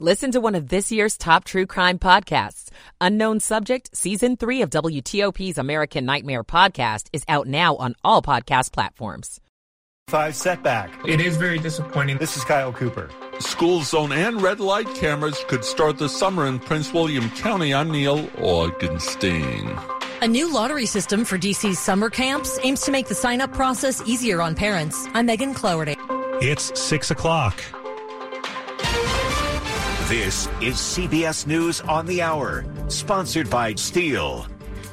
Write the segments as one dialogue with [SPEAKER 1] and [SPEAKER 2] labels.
[SPEAKER 1] Listen to one of this year's top true crime podcasts. Unknown Subject, Season 3 of WTOP's American Nightmare podcast is out now on all podcast platforms.
[SPEAKER 2] Five setback.
[SPEAKER 3] It is very disappointing.
[SPEAKER 2] This is Kyle Cooper.
[SPEAKER 4] School zone and red light cameras could start the summer in Prince William County. I'm Neil Augenstein.
[SPEAKER 5] A new lottery system for DC's summer camps aims to make the sign up process easier on parents. I'm Megan Cloherty.
[SPEAKER 6] It's 6 o'clock.
[SPEAKER 7] This is CBS News on the Hour, sponsored by Steel.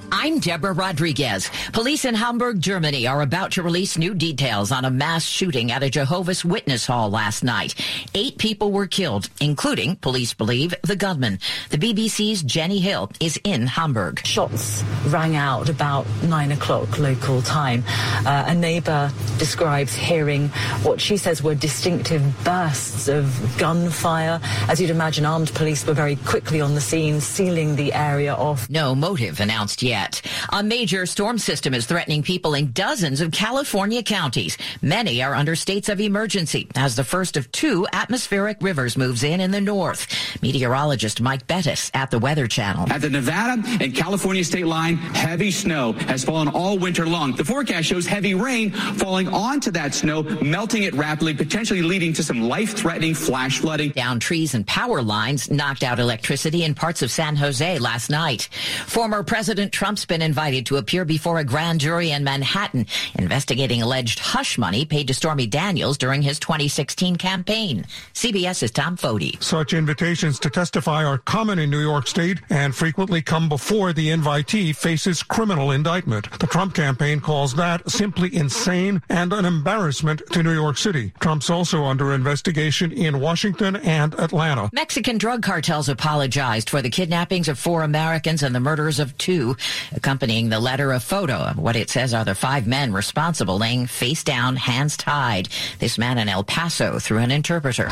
[SPEAKER 8] I'm Deborah Rodriguez. Police in Hamburg, Germany are about to release new details on a mass shooting at a Jehovah's Witness hall last night. Eight people were killed, including, police believe, the gunman. The BBC's Jenny Hill is in Hamburg.
[SPEAKER 9] Shots rang out about nine o'clock local time. Uh, a neighbor describes hearing what she says were distinctive bursts of gunfire. As you'd imagine, armed police were very quickly on the scene, sealing the area off.
[SPEAKER 8] No motive announced yet. A major storm system is threatening people in dozens of California counties. Many are under states of emergency as the first of two atmospheric rivers moves in in the north. Meteorologist Mike Bettis at the Weather Channel.
[SPEAKER 10] At the Nevada and California state line, heavy snow has fallen all winter long. The forecast shows heavy rain falling Mm-hmm. onto that snow, melting it rapidly, potentially leading to some life-threatening flash flooding.
[SPEAKER 8] Down trees and power lines knocked out electricity in parts of San Jose last night. Former President Trump Trump's been invited to appear before a grand jury in Manhattan investigating alleged hush money paid to Stormy Daniels during his 2016 campaign. CBS's Tom Foty.
[SPEAKER 6] Such invitations to testify are common in New York State and frequently come before the invitee faces criminal indictment. The Trump campaign calls that simply insane and an embarrassment to New York City. Trump's also under investigation in Washington and Atlanta.
[SPEAKER 8] Mexican drug cartels apologized for the kidnappings of four Americans and the murders of two. Accompanying the letter, a photo of what it says are the five men responsible laying face down, hands tied. This man in El Paso through an interpreter.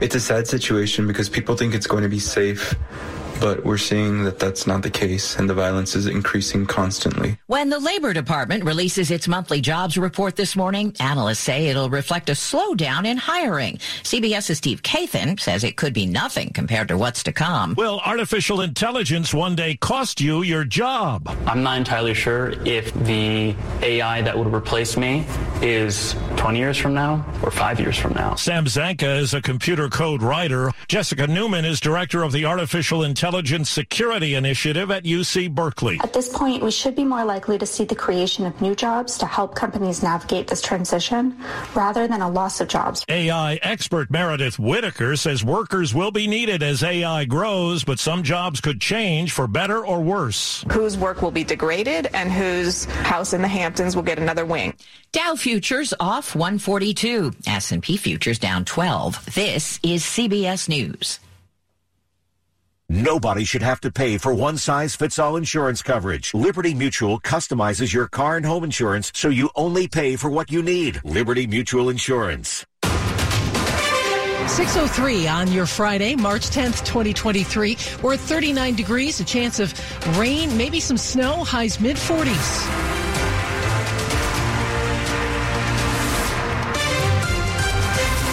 [SPEAKER 3] It's
[SPEAKER 11] a sad situation because people think it's going to be safe but we're seeing that that's not the case and the violence is increasing constantly.
[SPEAKER 8] When the Labor Department releases its monthly jobs report this morning, analysts say it'll reflect a slowdown in hiring. CBS's Steve Kathan says it could be nothing compared to what's to come.
[SPEAKER 6] Will artificial intelligence one day cost you your job?
[SPEAKER 12] I'm not entirely sure if the AI that would replace me is 20 years from now or five years from now.
[SPEAKER 6] Sam Zanka is a computer code writer. Jessica Newman is director of the Artificial Intelligence Intelligence Security Initiative at UC Berkeley.
[SPEAKER 13] At this point, we should be more likely to see the creation of new jobs to help companies navigate this transition rather than a loss of jobs.
[SPEAKER 6] AI expert Meredith Whittaker says workers will be needed as AI grows, but some jobs could change for better or worse.
[SPEAKER 14] Whose work will be degraded and whose house in the Hamptons will get another wing.
[SPEAKER 8] Dow futures off 142, S&P futures down 12. This is CBS News.
[SPEAKER 7] Nobody should have to pay for one size fits all insurance coverage. Liberty Mutual customizes your car and home insurance so you only pay for what you need. Liberty Mutual Insurance.
[SPEAKER 5] 603 on your Friday, March 10th, 2023. We're at 39 degrees, a chance of rain, maybe some snow, highs mid 40s.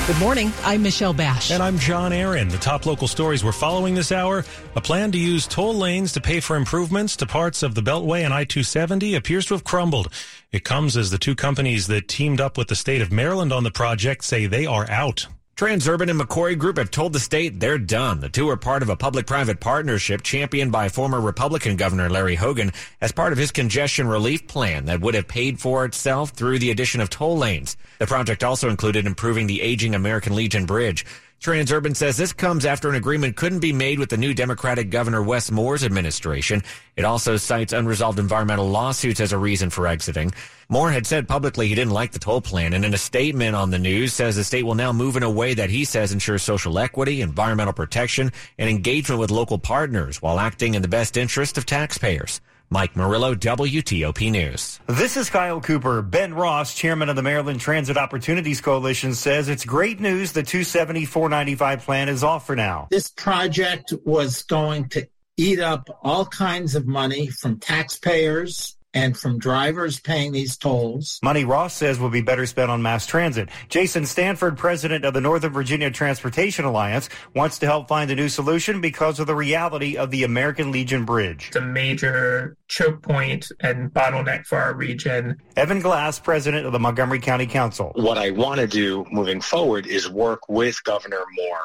[SPEAKER 5] Good morning. I'm Michelle Basch.
[SPEAKER 6] And I'm John Aaron. The top local stories we're following this hour. A plan to use toll lanes to pay for improvements to parts of the Beltway and I 270 appears to have crumbled. It comes as the two companies that teamed up with the state of Maryland on the project say they are out.
[SPEAKER 15] Transurban and Macquarie Group have told the state they're done. The two are part of a public-private partnership championed by former Republican Governor Larry Hogan as part of his congestion relief plan that would have paid for itself through the addition of toll lanes. The project also included improving the aging American Legion Bridge. Transurban says this comes after an agreement couldn't be made with the new Democratic Governor Wes Moore's administration. It also cites unresolved environmental lawsuits as a reason for exiting. Moore had said publicly he didn't like the toll plan and in a statement on the news says the state will now move in a way that he says ensures social equity, environmental protection, and engagement with local partners while acting in the best interest of taxpayers. Mike Murillo, WTOP News.
[SPEAKER 2] This is Kyle Cooper. Ben Ross, chairman of the Maryland Transit Opportunities Coalition, says it's great news the 270 495 plan is off for now.
[SPEAKER 16] This project was going to eat up all kinds of money from taxpayers
[SPEAKER 17] and from drivers paying these tolls.
[SPEAKER 2] Money Ross says will be better spent on mass transit. Jason Stanford, president of the Northern Virginia Transportation Alliance, wants to help find a new solution because of the reality of the American Legion Bridge.
[SPEAKER 16] It's a major choke point and bottleneck for our region.
[SPEAKER 2] Evan Glass, president of the Montgomery County Council.
[SPEAKER 18] What I want to do moving forward is work with Governor Moore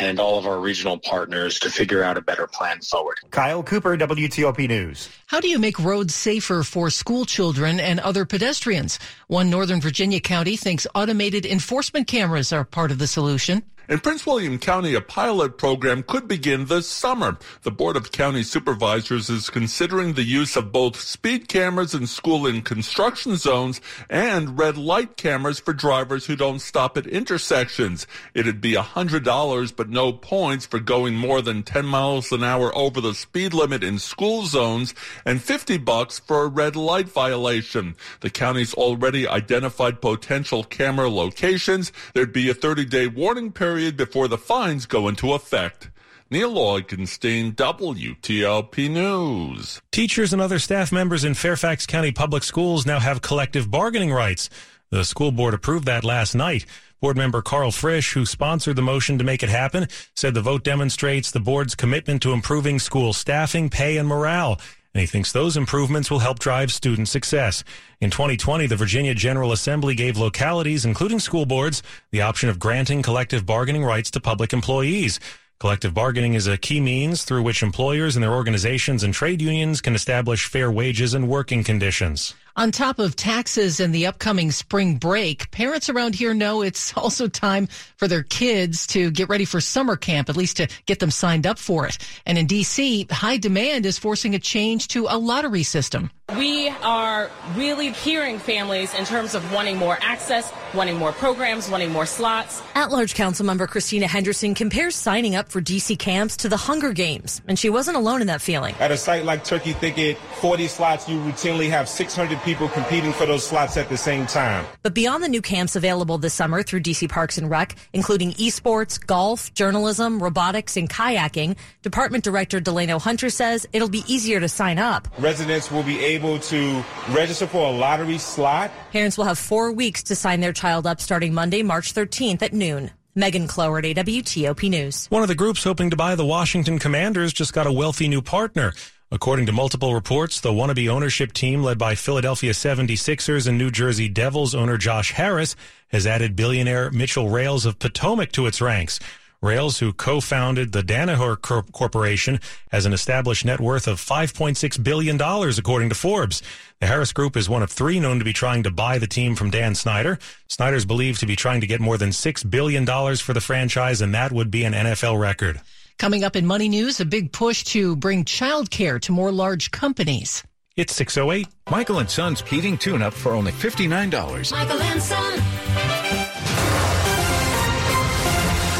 [SPEAKER 18] and all of our regional partners to figure out a better plan forward.
[SPEAKER 2] Kyle Cooper, WTOP News.
[SPEAKER 5] How do you make roads safer for school children and other pedestrians? One Northern Virginia county thinks automated enforcement cameras are part of the solution.
[SPEAKER 4] In Prince William County, a pilot program could begin this summer. The Board of County Supervisors is considering the use of both speed cameras in school and construction zones and red light cameras for drivers who don't stop at intersections. It'd be $100 but no points for going more than 10 miles an hour over the speed limit in school zones and 50 bucks for a red light violation. The county's already identified potential camera locations. There'd be a 30-day warning period period before the fines go into effect. Neil Augenstein, WTOP News.
[SPEAKER 15] Teachers and other staff members in Fairfax County Public Schools now have collective bargaining rights. The school board approved that last night. Board member Karl Frisch, who sponsored the motion to make it happen, said the vote demonstrates the board's commitment to improving school staffing, pay, and morale and he thinks those improvements will help drive student success. In 2020, the Virginia General Assembly gave localities, including school boards, the option of granting collective bargaining rights to public employees. Collective bargaining is a key means through which employers and their organizations and trade unions can establish fair wages and working conditions.
[SPEAKER 5] On top of taxes and the upcoming spring break, parents around here know it's also time for their kids to get ready for summer camp, at least to get them signed up for it. And in DC, high demand is forcing a change to a lottery system.
[SPEAKER 19] We are really hearing families in terms of wanting more access, wanting more programs, wanting more slots.
[SPEAKER 20] At large council member Christina Henderson compares signing up for DC camps to the Hunger Games, and she wasn't alone in that feeling.
[SPEAKER 21] At a site like Turkey Thicket, 40 slots, you routinely have 600 people competing for those slots at the same time.
[SPEAKER 20] But beyond the new camps available this summer through DC Parks and Rec, including esports, golf, journalism, robotics, and kayaking, Department Director Delano Hunter says it'll be easier to sign up.
[SPEAKER 21] Residents will be able able to register for a lottery slot.
[SPEAKER 20] Parents will have four weeks to sign their child up starting Monday, March 13th at noon. Megan Cloherty, WTOP News.
[SPEAKER 15] One of the groups hoping to buy the Washington Commanders just got a wealthy new partner. According to multiple reports, the wannabe ownership team led by Philadelphia 76ers and New Jersey Devils owner Josh Harris has added billionaire Mitchell Rales of Potomac to its ranks. Rales, who co-founded the Danaher Corporation, has an established net worth of $5.6 billion, according to Forbes. The Harris Group is one of three known to be trying to buy the team from Dan Snyder. Snyder's believed to be trying to get more than $6 billion for the franchise, and that would be an NFL record.
[SPEAKER 5] Coming up in Money News, a big push to bring childcare to more large companies.
[SPEAKER 15] It's 608.
[SPEAKER 22] Michael and Son's heating tune-up for only $59.
[SPEAKER 23] Michael and Son.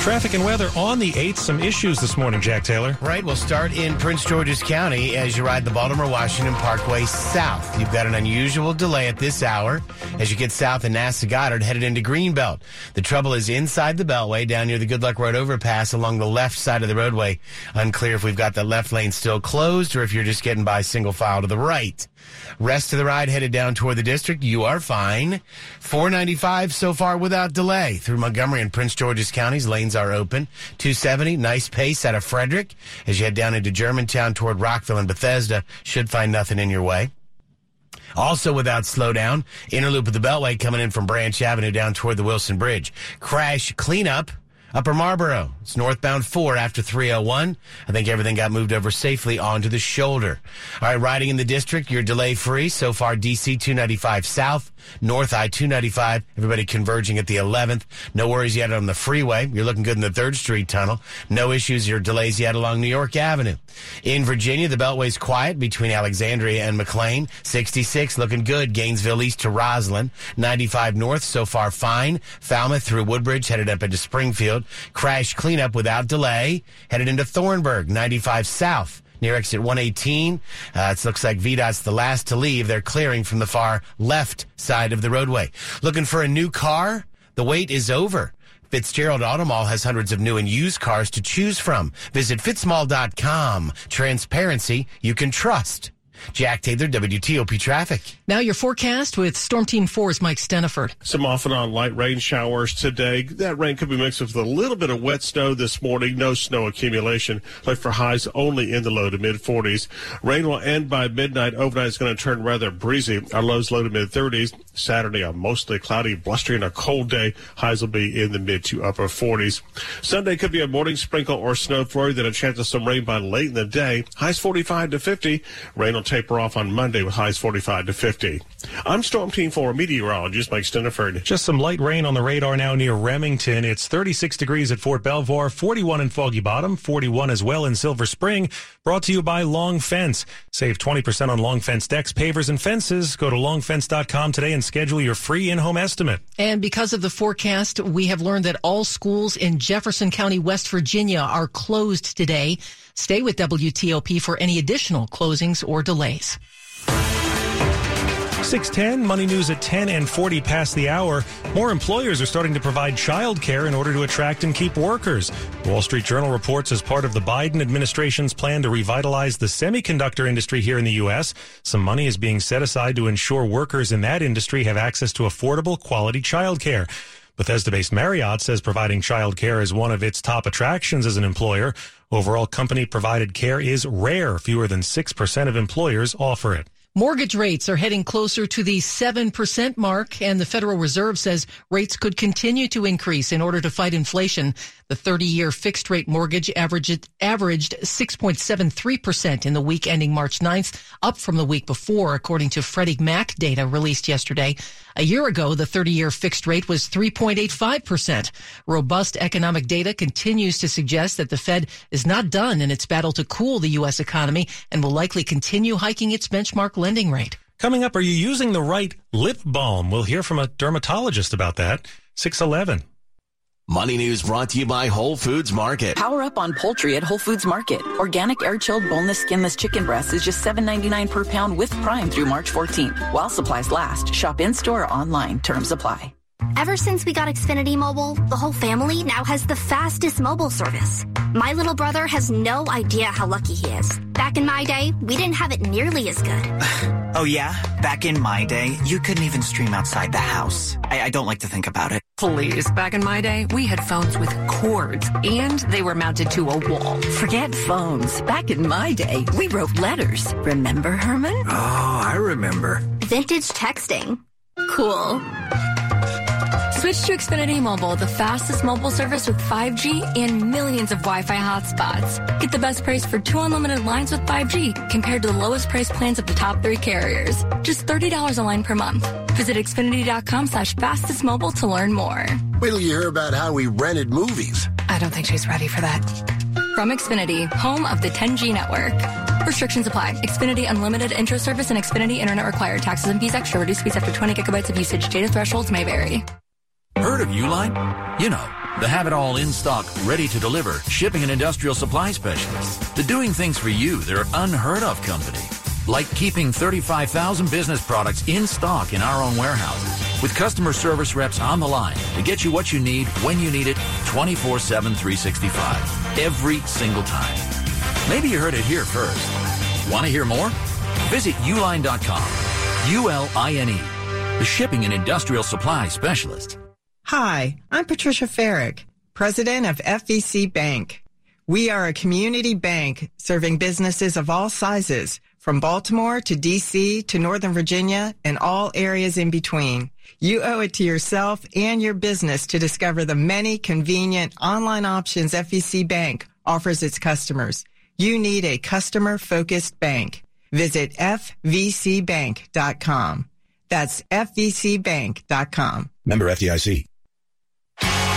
[SPEAKER 15] Traffic and weather on the 8th. Some issues this morning, Jack Taylor.
[SPEAKER 24] Right. We'll start in Prince George's County as you ride the Baltimore Washington Parkway south. You've got an unusual delay at this hour as you get south in NASA Goddard headed into Greenbelt. The trouble is inside the Beltway down near the Good Luck Road overpass along the left side of the roadway. Unclear if we've got the left lane still closed or if you're just getting by single file to the right. Rest of the ride headed down toward the district. You are fine. 495 so far without delay through Montgomery and Prince George's counties. Lanes are open. 270, nice pace out of Frederick as you head down into Germantown toward Rockville and Bethesda. Should find nothing in your way. Also without slowdown, inner loop of the Beltway coming in from Branch Avenue down toward the Wilson Bridge. Crash cleanup Upper Marlboro, it's northbound 4 after 301. I think everything got moved over safely onto the shoulder. All right, riding in the district, you're delay free. So far, DC 295 south, North I 295, everybody converging at the 11th. No worries yet on the freeway. You're looking good in the 3rd Street tunnel. No issues or delays yet along New York Avenue. In Virginia, the Beltway's quiet between Alexandria and McLean. 66 looking good. Gainesville east to Rosslyn. 95 north so far fine. Falmouth through Woodbridge headed up into Springfield. Crash cleanup without delay. Headed into Thornburg, 95 south near exit 118. Uh, it looks like VDOT's the last to leave. They're clearing from the far left side of the roadway. Looking for a new car? The wait is over. Fitzgerald Automall has hundreds of new and used cars to choose from. Visit fitzmall.com. Transparency you can trust. Jack Taylor, WTOP Traffic.
[SPEAKER 5] Now your forecast with Storm Team 4's Mike Stinneford.
[SPEAKER 25] Some off and on light rain showers today. That rain could be mixed with a little bit of wet snow this morning. No snow accumulation. Look for highs only in the low to mid 40s. Rain will end by midnight. Overnight is going to turn rather breezy. Our lows low to mid 30s. Saturday, a mostly cloudy, blustery, and a cold day. Highs will be in the mid to upper 40s. Sunday could be a morning sprinkle or snow flurry, then a chance of some rain by late in the day. Highs 45 to 50. Rain will taper off on Monday with highs 45 to 50. I'm Storm Team 4 meteorologist Mike Stinneford.
[SPEAKER 15] Just some light rain on the radar now near Remington. It's 36 degrees at Fort Belvoir, 41 in Foggy Bottom, 41 as well in Silver Spring. Brought to you by Long Fence. Save 20% on Long Fence decks, pavers, and fences. Go to longfence.com today and schedule your free in-home estimate.
[SPEAKER 5] And because of the forecast, we have learned that all schools in Jefferson County, West Virginia are closed today. Stay with WTOP for any additional closings or delays.
[SPEAKER 15] 610, Money News at 10 and 40 past the hour. More employers are starting to provide childcare in order to attract and keep workers. Wall Street Journal reports as part of the Biden administration's plan to revitalize the semiconductor industry here in the U.S., some money is being set aside to ensure workers in that industry have access to affordable, quality childcare. Bethesda-based Marriott says providing childcare is one of its top attractions as an employer. Overall, company-provided care is rare. Fewer than 6% of employers offer it.
[SPEAKER 5] Mortgage rates are heading closer to the 7% mark, and the Federal Reserve says rates could continue to increase in order to fight inflation. The 30 year fixed rate mortgage averaged, averaged 6.73% in the week ending March 9th, up from the week before, according to Freddie Mac data released yesterday. A year ago, the 30 year fixed rate was 3.85%. Robust economic data continues to suggest that the Fed is not done in its battle to cool the U.S. economy and will likely continue hiking its benchmark lending rate.
[SPEAKER 15] Coming up, are you using the right lip balm? We'll hear from a dermatologist about that. 611.
[SPEAKER 26] Money News brought to you by Whole Foods Market.
[SPEAKER 27] Power up on poultry at Whole Foods Market. Organic air chilled boneless skinless chicken breast is just $7.99 per pound with Prime through March 14th. While supplies last, shop in store or online. Terms apply.
[SPEAKER 23] Ever since we got Xfinity Mobile, the whole family now has the fastest mobile service. My little brother has no idea how lucky he is. Back in my day, we didn't have it nearly as good.
[SPEAKER 28] oh, yeah? Back in my day, you couldn't even stream outside the house. I, I don't like to think about it.
[SPEAKER 29] Please, back in my day, we had phones with cords and they were mounted to a wall.
[SPEAKER 30] Forget phones. Back in my day, we wrote letters. Remember, Herman?
[SPEAKER 31] Oh, I remember.
[SPEAKER 23] Vintage texting. Cool.
[SPEAKER 29] Switch to Xfinity Mobile, the fastest mobile service with 5G and millions of Wi-Fi hotspots. Get the best price for two unlimited lines with 5G compared to the lowest price plans of the top three carriers. Just $30 a line per month. Visit Xfinity.com slash fastest mobile to learn more.
[SPEAKER 31] Wait till you hear about how we rented movies.
[SPEAKER 29] I don't think she's ready for that. From Xfinity, home of the 10G network. Restrictions apply. Xfinity Unlimited Intro Service and Xfinity Internet required. Taxes and fees extra. Reduced fees after 20 gigabytes of usage. Data thresholds may vary.
[SPEAKER 6] Heard of Uline? You know, the have it all in stock, ready to deliver, shipping and industrial supply specialists. The doing things for you that are unheard of company. Like keeping 35,000 business products in stock in our own warehouses with customer service reps on the line to get you what you need when you need it 24 7 365 every single time. Maybe you heard it here first. Want to hear more? Visit uline.com. U L I N E, the shipping and industrial supply specialist.
[SPEAKER 32] Hi, I'm Patricia Ferrick, president of FVC Bank. We are a community bank serving businesses of all sizes, from Baltimore to DC to Northern Virginia and all areas in between. You owe it to yourself and your business to discover the many convenient online options FVC Bank offers its customers. You need a customer focused bank. Visit fvcbank.com. That's fvcbank.com.
[SPEAKER 31] Member FDIC.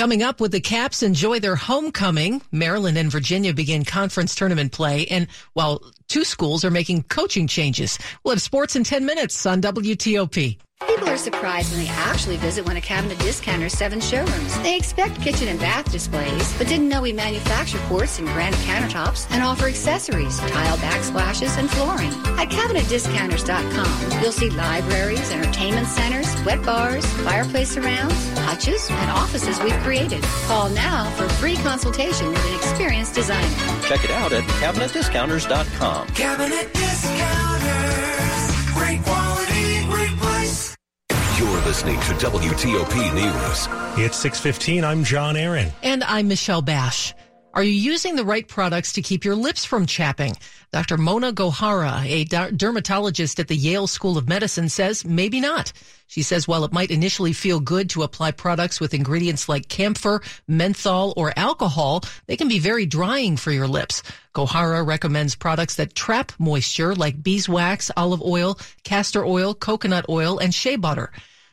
[SPEAKER 5] Coming up with the Caps enjoy their homecoming. Maryland and Virginia begin conference tournament play. And while two schools are making coaching changes, we'll have sports in 10 minutes on WTOP.
[SPEAKER 13] People are surprised when they actually visit one of Cabinet Discounter's seven showrooms. They expect kitchen and bath displays, but didn't know we manufacture quartz and granite countertops and offer accessories, tile backsplashes, and flooring. At CabinetDiscounters.com, you'll see libraries, entertainment centers, wet bars, fireplace surrounds, hutches, and offices we've created. Call now for a free consultation with an experienced designer.
[SPEAKER 33] Check it out at CabinetDiscounters.com.
[SPEAKER 34] Cabinet Discounters.
[SPEAKER 35] You're listening to WTOP News.
[SPEAKER 15] It's 615. I'm John Aaron.
[SPEAKER 5] And I'm Michelle Basch. Are you using the right products to keep your lips from chapping? Dr. Mona Gohara, a dermatologist at the Yale School of Medicine, says maybe not. She says while it might initially feel good to apply products with ingredients like camphor, menthol, or alcohol, they can be very drying for your lips. Gohara recommends products that trap moisture like beeswax, olive oil, castor oil, coconut oil, and shea butter.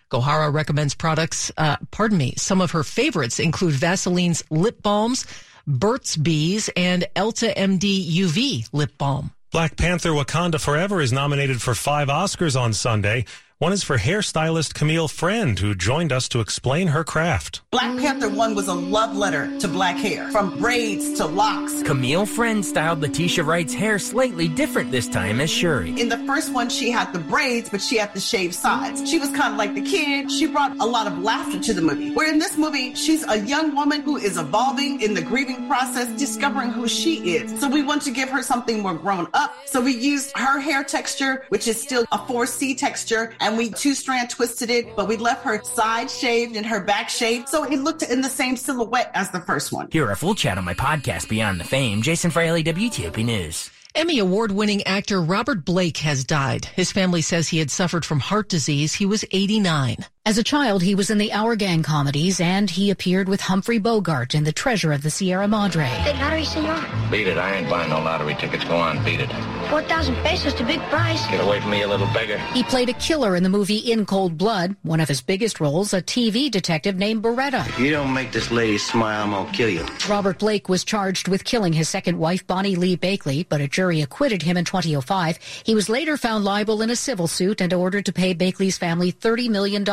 [SPEAKER 5] Gohara recommends products, uh, pardon me, some of her favorites include Vaseline's lip balms, Burt's Bees, and Elta MD UV lip balm.
[SPEAKER 15] Black Panther Wakanda Forever is nominated for five Oscars on Sunday. One is for hairstylist Camille Friend, who joined us to explain her craft.
[SPEAKER 36] Black Panther 1 was a love letter to black hair, from braids to locks.
[SPEAKER 37] Camille Friend styled Letitia Wright's hair slightly different this time as Shuri.
[SPEAKER 36] In the first one, she had the braids, but she had the shaved sides. She was kind of like the kid. She brought a lot of laughter to the movie. Where in this movie, she's a young woman who is evolving in the grieving process, discovering who she is. So we want to give her something more grown up. So we used her hair texture, which is still a 4C texture and we two strand twisted it, but we left her side shaved and her back shaved. So it looked in the same silhouette as the first one.
[SPEAKER 37] Hear a full chat on my podcast, Beyond the Fame. Jason Fraley, WTOP News.
[SPEAKER 5] Emmy award winning actor Robert Blake has died. His family says he had suffered from heart disease. He was 89.
[SPEAKER 38] As a child, he was in the Our Gang comedies and he appeared with Humphrey Bogart in The Treasure of the Sierra Madre.
[SPEAKER 39] Big lottery, senor?
[SPEAKER 40] Beat it. I ain't buying no lottery tickets. Go on, beat it.
[SPEAKER 39] 4,000 pesos, the big prize.
[SPEAKER 40] Get away from me, you little beggar.
[SPEAKER 38] He played a killer in the movie In Cold Blood. One of his biggest roles, a TV detective named Baretta.
[SPEAKER 40] If you don't make this lady smile, I'm gonna kill you.
[SPEAKER 38] Robert Blake was charged with killing his second wife, Bonnie Lee Bakley, but a jury acquitted him in 2005. He was later found liable in a civil suit and ordered to pay Bakley's family $30 million,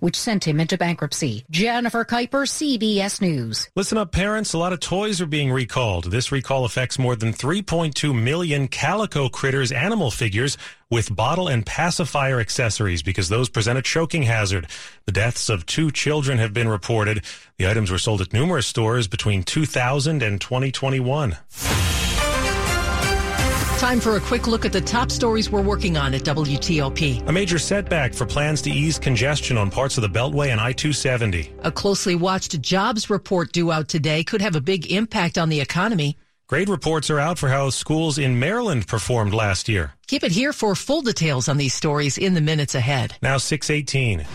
[SPEAKER 38] which sent him into bankruptcy. Jennifer Kuiper, CBS News.
[SPEAKER 15] Listen up, parents. A lot of toys are being recalled. This recall affects more than 3.2 million calico critters animal figures with bottle and pacifier accessories because those present a choking hazard. The deaths of two children have been reported. The items were sold at numerous stores between 2000 and 2021.
[SPEAKER 5] Time for a quick look at the top stories we're working on at WTOP.
[SPEAKER 15] A major setback for plans to ease congestion on parts of the Beltway and I 270.
[SPEAKER 5] A closely watched jobs report due out today could have a big impact on the economy.
[SPEAKER 15] Grade reports are out for how schools in Maryland performed last year.
[SPEAKER 5] Keep it here for full details on these stories in the minutes ahead.
[SPEAKER 15] Now 618.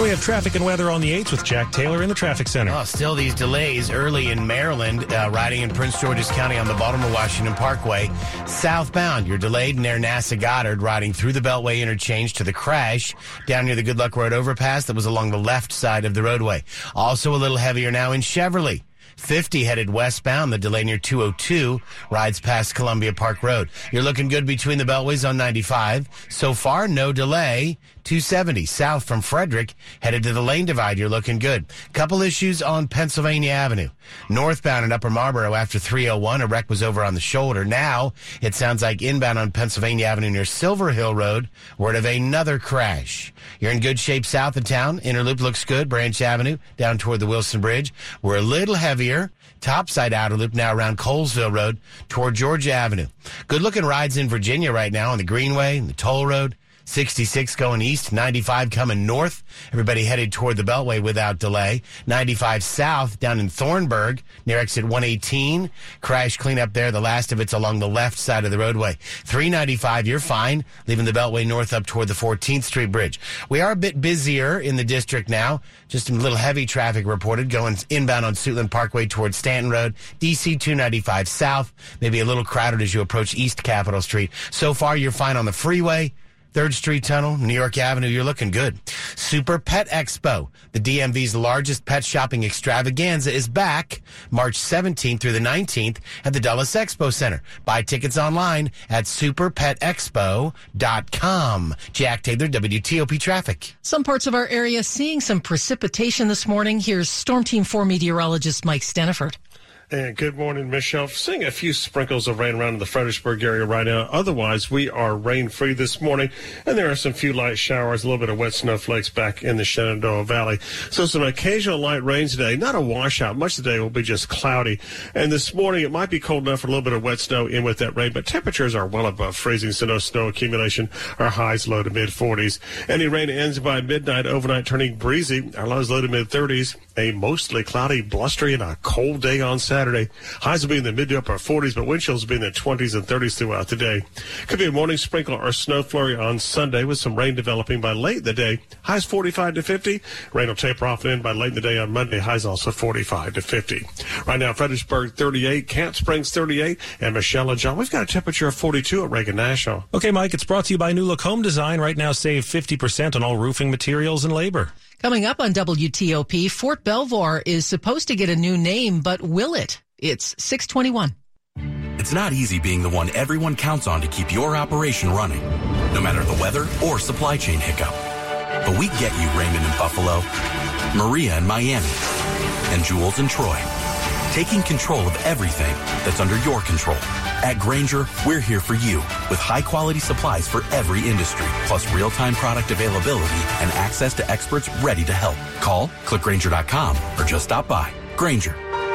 [SPEAKER 15] We have traffic and weather on the 8th with Jack Taylor in the traffic center.
[SPEAKER 24] Oh, still these delays early in Maryland, uh, riding in Prince George's County on the Baltimore Washington Parkway. Southbound, you're delayed near NASA Goddard, riding through the Beltway interchange to the crash down near the Good Luck Road overpass that was along the left side of the roadway. Also a little heavier now in Cheverly. 50 headed westbound. The delay near 202 rides past Columbia Park Road. You're looking good between the beltways on 95. So far, no delay. 270 south from Frederick, headed to the lane divide. You're looking good. Couple issues on Pennsylvania Avenue. Northbound in Upper Marlboro after 301, a wreck was over on the shoulder. Now it sounds like inbound on Pennsylvania Avenue near Silver Hill Road, word of another crash. You're in good shape south of town. Interloop looks good. Branch Avenue down toward the Wilson Bridge. We're a little heavier. Topside outer loop now around Colesville Road toward Georgia Avenue. Good looking rides in Virginia right now on the Greenway and the toll road. 66 going east, 95 coming north. Everybody headed toward the Beltway without delay. 95 south down in Thornburg near exit 118. Crash cleanup there. The last of it's along the left side of the roadway. 395, you're fine. Leaving the Beltway north up toward the 14th Street Bridge. We are a bit busier in the district now. Just a little heavy traffic reported going inbound on Suitland Parkway towards Stanton Road. DC 295 south. Maybe a little crowded as you approach East Capitol Street. So far, you're fine on the freeway. Third Street Tunnel, New York Avenue, you're looking good. Super Pet Expo, the DMV's largest pet shopping extravaganza, is back March 17th through the 19th at the Dulles Expo Center. Buy tickets online at superpetexpo.com. Jack Taylor, WTOP Traffic.
[SPEAKER 5] Some parts of our area seeing some precipitation this morning. Here's Storm Team 4 meteorologist Mike Stinneford.
[SPEAKER 41] And good morning, Michelle. Seeing a few sprinkles of rain around in the Fredericksburg area right now. Otherwise, we are rain free this morning, and there are some few light showers, a little bit of wet snowflakes back in the Shenandoah Valley. So some occasional light rain today. Not a washout. Much of the day will be just cloudy. And this morning, it might be cold enough for a little bit of wet snow in with that rain, but temperatures are well above freezing, so no snow accumulation. Our highs low to mid 40s. Any rain ends by midnight, overnight turning breezy. Our lows low to mid 30s. A mostly cloudy, blustery, and a cold day on Saturday. Highs will be in the mid to upper 40s, but wind chills will be in the 20s and 30s throughout the day. Could be a morning sprinkle or snow flurry on Sunday with some rain developing by late in the day. Highs 45 to 50. Rain will taper off and end by late in the day on Monday. Highs also 45 to 50. Right now, Fredericksburg 38, Camp Springs 38, and Michelle and John, we've got a temperature of 42 at Reagan National.
[SPEAKER 15] Okay, Mike, it's brought to you by New Look Home Design. Right now, save 50% on all roofing materials and labor.
[SPEAKER 5] Coming up on WTOP, Fort Belvoir is supposed to get a new name, but will it? It's 621.
[SPEAKER 42] It's not easy being the one everyone counts on to keep your operation running, no matter the weather or supply chain hiccup. But we get you, Raymond in Buffalo, Maria in Miami, and Jules in Troy, taking control of everything that's under your control. At Grainger, we're here for you with high quality supplies for every industry, plus real time product availability and access to experts ready to help. Call, clickgranger.com, or just stop by. Grainger,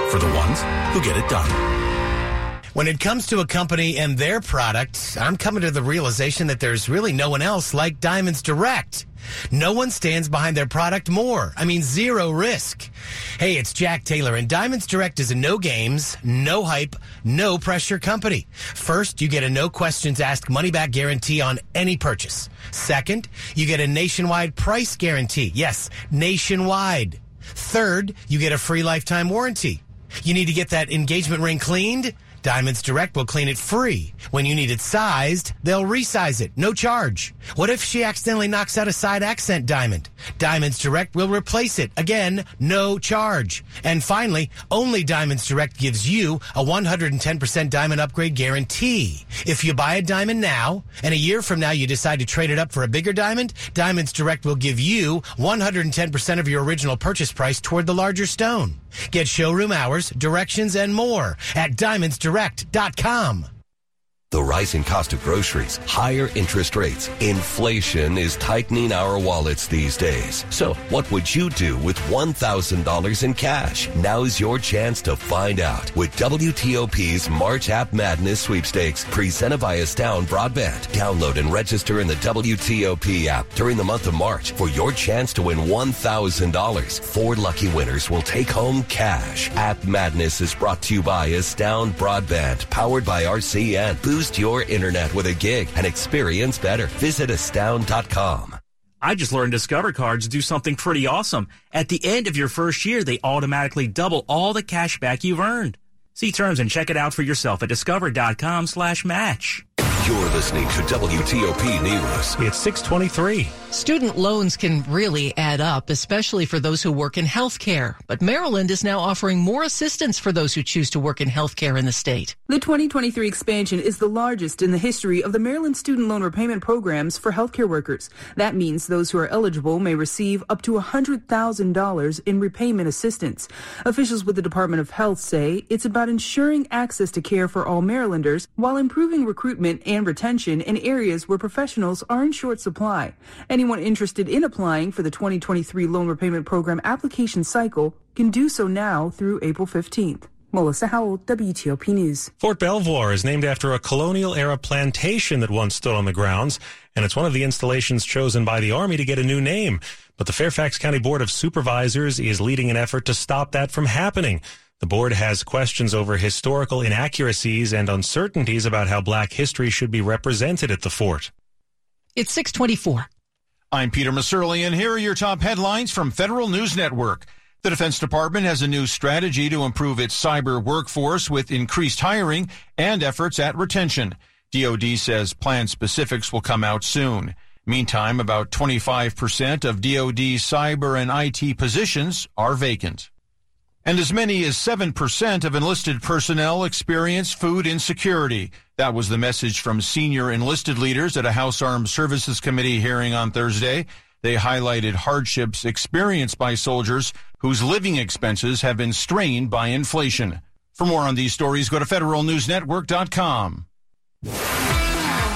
[SPEAKER 42] for the ones who get it done.
[SPEAKER 24] When it comes to a company and their product, I'm coming to the realization that there's really no one else like Diamonds Direct. No one stands behind their product more. I mean, zero risk. Hey, it's Jack Taylor, and Diamonds Direct is a no games, no hype, no pressure company. First, you get a no questions asked money back guarantee on any purchase. Second, you get a nationwide price guarantee. Yes, nationwide. Third, you get a free lifetime warranty. You need to get that engagement ring cleaned? Diamonds Direct will clean it free. When you need it sized, they'll resize it, no charge. What if she accidentally knocks out a side accent diamond? Diamonds Direct will replace it, again, no charge. And finally, only Diamonds Direct gives you a 110% diamond upgrade guarantee. If you buy a diamond now, and a year from now you decide to trade it up for a bigger diamond, Diamonds Direct will give you 110% of your original purchase price toward the larger stone. Get showroom hours, directions, and more at diamondsdirect.com.
[SPEAKER 35] The rising cost of groceries, higher interest rates, inflation is tightening our wallets these days. So, what would you do with $1,000 in cash? Now's your chance to find out with WTOP's March App Madness sweepstakes presented by Astound Broadband. Download and register in the WTOP app during the month of March for your chance to win $1,000. Four lucky winners will take home cash. App Madness is brought to you by Astound Broadband, powered by RCN. Boost your internet with a gig and experience better. Visit astound.com.
[SPEAKER 43] I just learned Discover cards do something pretty awesome. At the end of your first year, they automatically double all the cash back you've earned. See terms and check it out for yourself at discover.com slash match.
[SPEAKER 35] You're listening to WTOP News.
[SPEAKER 15] It's 623.
[SPEAKER 5] Student loans can really add up, especially for those who work in healthcare. But Maryland is now offering more assistance for those who choose to work in healthcare in the state.
[SPEAKER 44] The 2023 expansion is the largest in the history of the Maryland student loan repayment programs for healthcare workers. That means those who are eligible may receive up to $100,000 in repayment assistance. Officials with the Department of Health say it's about ensuring access to care for all Marylanders while improving recruitment and retention in areas where professionals are in short supply. Anyone interested in applying for the 2023 loan repayment program application cycle can do so now through April 15th. Melissa Howell, WTOP News.
[SPEAKER 15] Fort Belvoir is named after a colonial era plantation that once stood on the grounds, and it's one of the installations chosen by the Army to get a new name. But the Fairfax County Board of Supervisors is leading an effort to stop that from happening. The board has questions over historical inaccuracies and uncertainties about how black history should be represented at the fort.
[SPEAKER 5] It's 624.
[SPEAKER 45] I'm Peter Musurlian, and here are your top headlines from Federal News Network. The Defense Department has a new strategy to improve its cyber workforce with increased hiring and efforts at retention. DoD says plan specifics will come out soon. Meantime, about 25% of DoD cyber and IT positions are vacant. And as many as 7% of enlisted personnel experience food insecurity. That was the message from senior enlisted leaders at a House Armed Services Committee hearing on Thursday. They highlighted hardships experienced by soldiers whose living expenses have been strained by inflation. For more on these stories, go to federalnewsnetwork.com.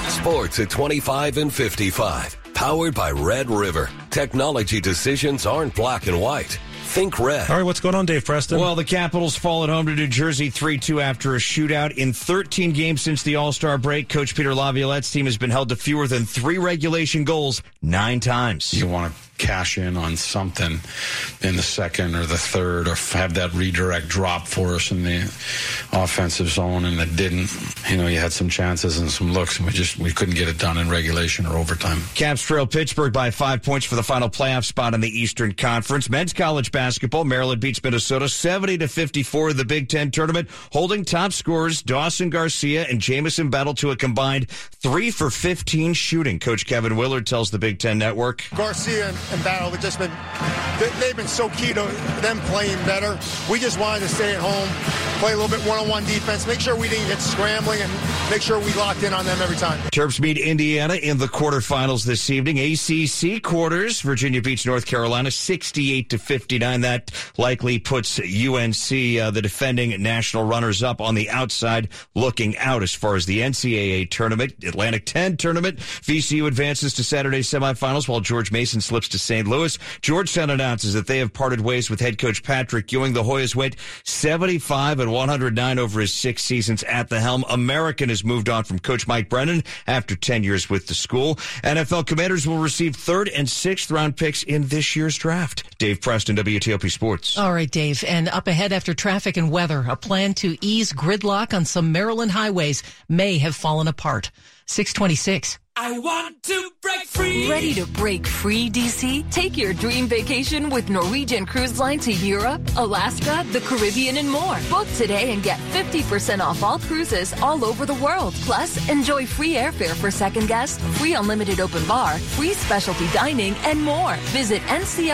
[SPEAKER 35] Sports at 25 and 55. Powered by Red River. Technology decisions aren't black and white. Think red.
[SPEAKER 15] All right, what's going on, Dave Preston?
[SPEAKER 46] Well, the Capitals fall at home to New Jersey 3 2 after a shootout. In 13 games since the All Star break, Coach Peter Laviolette's team has been held to fewer than three regulation goals nine times.
[SPEAKER 47] You want to cash in on something in the second or the third or have that redirect drop for us in the offensive zone and it didn't you know you had some chances and some looks and we just we couldn't get it done in regulation or overtime
[SPEAKER 46] Caps trail Pittsburgh by five points for the final playoff spot in the Eastern Conference. Men's college basketball, Maryland beats Minnesota 70 to 54 in the Big Ten tournament, holding top scorers Dawson Garcia and Jamison Battle to a combined three for 15 shooting. Coach Kevin Willard tells the Big Ten Network.
[SPEAKER 48] Garcia and, and Battle have just been, they, they've been so key to them playing better. We just wanted to stay at home, play a little bit one-on-one defense, make sure we didn't get scrambling, and make sure we locked in on them every time.
[SPEAKER 46] Terps meet Indiana in the quarterfinals this evening. ACC quarters. Virginia beats North Carolina 68 to 59. That likely puts UNC, uh, the defending national runners up on the outside, looking out as far as the NCAA tournament. Atlantic 10 tournament. VCU advances to Saturday semifinals while George Mason slips to St. Louis. Georgetown announces that they have parted ways with head coach Patrick Ewing. The Hoyas went 75 and 109 over his six seasons at the helm. American has moved on from coach Mike Brennan after 10 years with the school. NFL commanders will receive third and sixth round picks in this year's draft. Dave Preston, WTOP Sports.
[SPEAKER 5] All right, Dave. And up ahead after traffic and weather, a plan to ease gridlock on some Maryland highways may have fallen apart. 626.
[SPEAKER 34] I want to break free.
[SPEAKER 3] Ready to break free, DC? Take your dream vacation with Norwegian Cruise Line to Europe, Alaska, the Caribbean, and more. Book today and get 50% off all cruises all over the world. Plus, enjoy free airfare for second guests, free unlimited open bar, free specialty dining, and more. Visit NCL